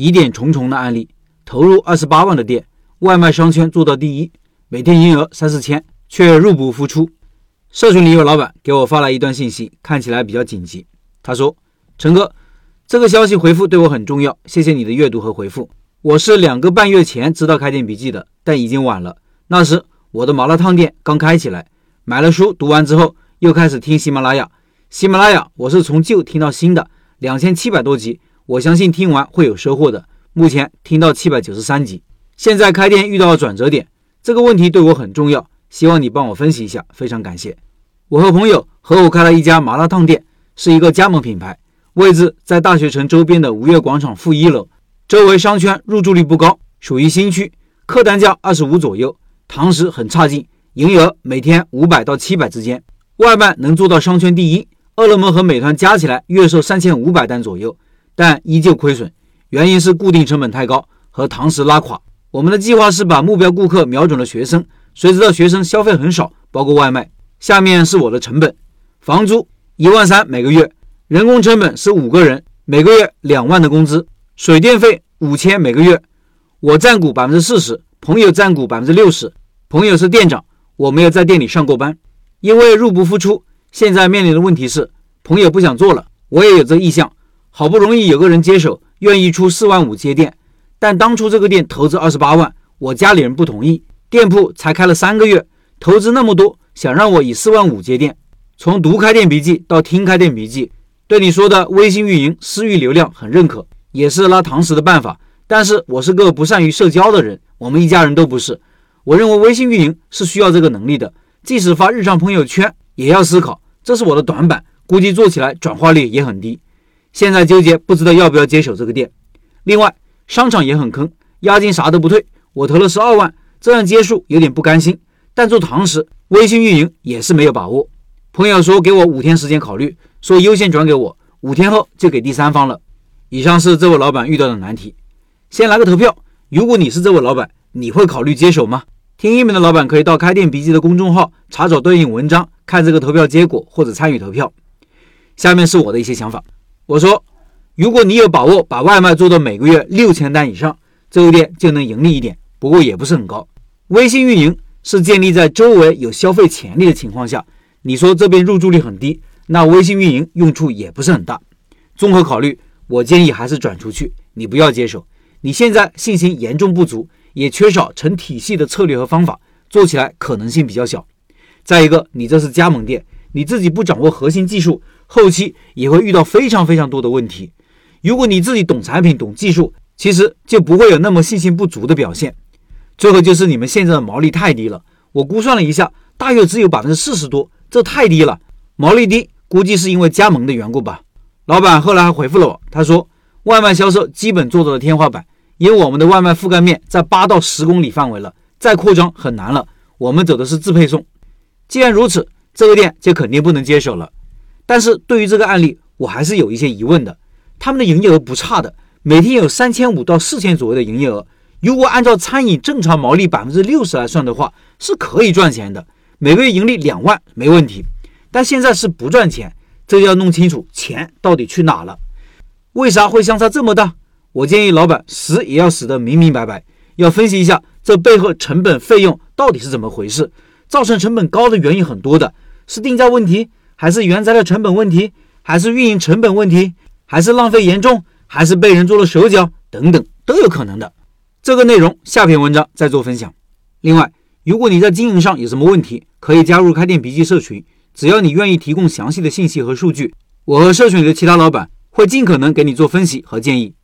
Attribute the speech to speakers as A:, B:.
A: 疑点重重的案例，投入二十八万的店，外卖商圈做到第一，每天营业额三四千，却入不敷出。社群里有老板给我发来一段信息，看起来比较紧急。他说：“陈哥，这个消息回复对我很重要，谢谢你的阅读和回复。我是两个半月前知道开店笔记的，但已经晚了。那时我的麻辣烫店刚开起来，买了书，读完之后又开始听喜马拉雅。喜马拉雅我是从旧听到新的，两千七百多集。”我相信听完会有收获的。目前听到七百九十三集，现在开店遇到了转折点，这个问题对我很重要，希望你帮我分析一下，非常感谢。我和朋友合伙开了一家麻辣烫店，是一个加盟品牌，位置在大学城周边的吴越广场负一楼，周围商圈入住率不高，属于新区，客单价二十五左右，堂食很差劲，营业额每天五百到七百之间，外卖能做到商圈第一，饿了么和美团加起来月售三千五百单左右。但依旧亏损，原因是固定成本太高和堂食拉垮。我们的计划是把目标顾客瞄准了学生，谁知道学生消费很少，包括外卖。下面是我的成本：房租一万三每个月，人工成本是五个人，每个月两万的工资，水电费五千每个月。我占股百分之四十，朋友占股百分之六十。朋友是店长，我没有在店里上过班，因为入不敷出。现在面临的问题是，朋友不想做了，我也有这意向。好不容易有个人接手，愿意出四万五接店，但当初这个店投资二十八万，我家里人不同意。店铺才开了三个月，投资那么多，想让我以四万五接店。从读开店笔记到听开店笔记，对你说的微信运营、私域流量很认可，也是拉堂食的办法。但是我是个不善于社交的人，我们一家人都不是。我认为微信运营是需要这个能力的，即使发日常朋友圈也要思考，这是我的短板，估计做起来转化率也很低。现在纠结，不知道要不要接手这个店。另外，商场也很坑，押金啥都不退，我投了十二万，这样结束有点不甘心。但做堂食、微信运营也是没有把握。朋友说给我五天时间考虑，说优先转给我，五天后就给第三方了。以上是这位老板遇到的难题。先来个投票，如果你是这位老板，你会考虑接手吗？听音频的老板可以到开店笔记的公众号查找对应文章，看这个投票结果或者参与投票。下面是我的一些想法。我说，如果你有把握把外卖做到每个月六千单以上，这个店就能盈利一点，不过也不是很高。微信运营是建立在周围有消费潜力的情况下，你说这边入驻率很低，那微信运营用处也不是很大。综合考虑，我建议还是转出去，你不要接手。你现在信心严重不足，也缺少成体系的策略和方法，做起来可能性比较小。再一个，你这是加盟店，你自己不掌握核心技术。后期也会遇到非常非常多的问题。如果你自己懂产品、懂技术，其实就不会有那么信心不足的表现。最后就是你们现在的毛利太低了，我估算了一下，大约只有百分之四十多，这太低了。毛利低，估计是因为加盟的缘故吧。老板后来还回复了我，他说外卖销售基本做到了天花板，因为我们的外卖覆盖面在八到十公里范围了，再扩张很难了。我们走的是自配送。既然如此，这个店就肯定不能接手了。但是对于这个案例，我还是有一些疑问的。他们的营业额不差的，每天有三千五到四千左右的营业额。如果按照餐饮正常毛利百分之六十来算的话，是可以赚钱的，每个月盈利两万没问题。但现在是不赚钱，这要弄清楚钱到底去哪了，为啥会相差这么大？我建议老板死也要死得明明白白，要分析一下这背后成本费用到底是怎么回事。造成成本高的原因很多的，是定价问题。还是原材料成本问题，还是运营成本问题，还是浪费严重，还是被人做了手脚等等，都有可能的。这个内容下篇文章再做分享。另外，如果你在经营上有什么问题，可以加入开店笔记社群，只要你愿意提供详细的信息和数据，我和社群里的其他老板会尽可能给你做分析和建议。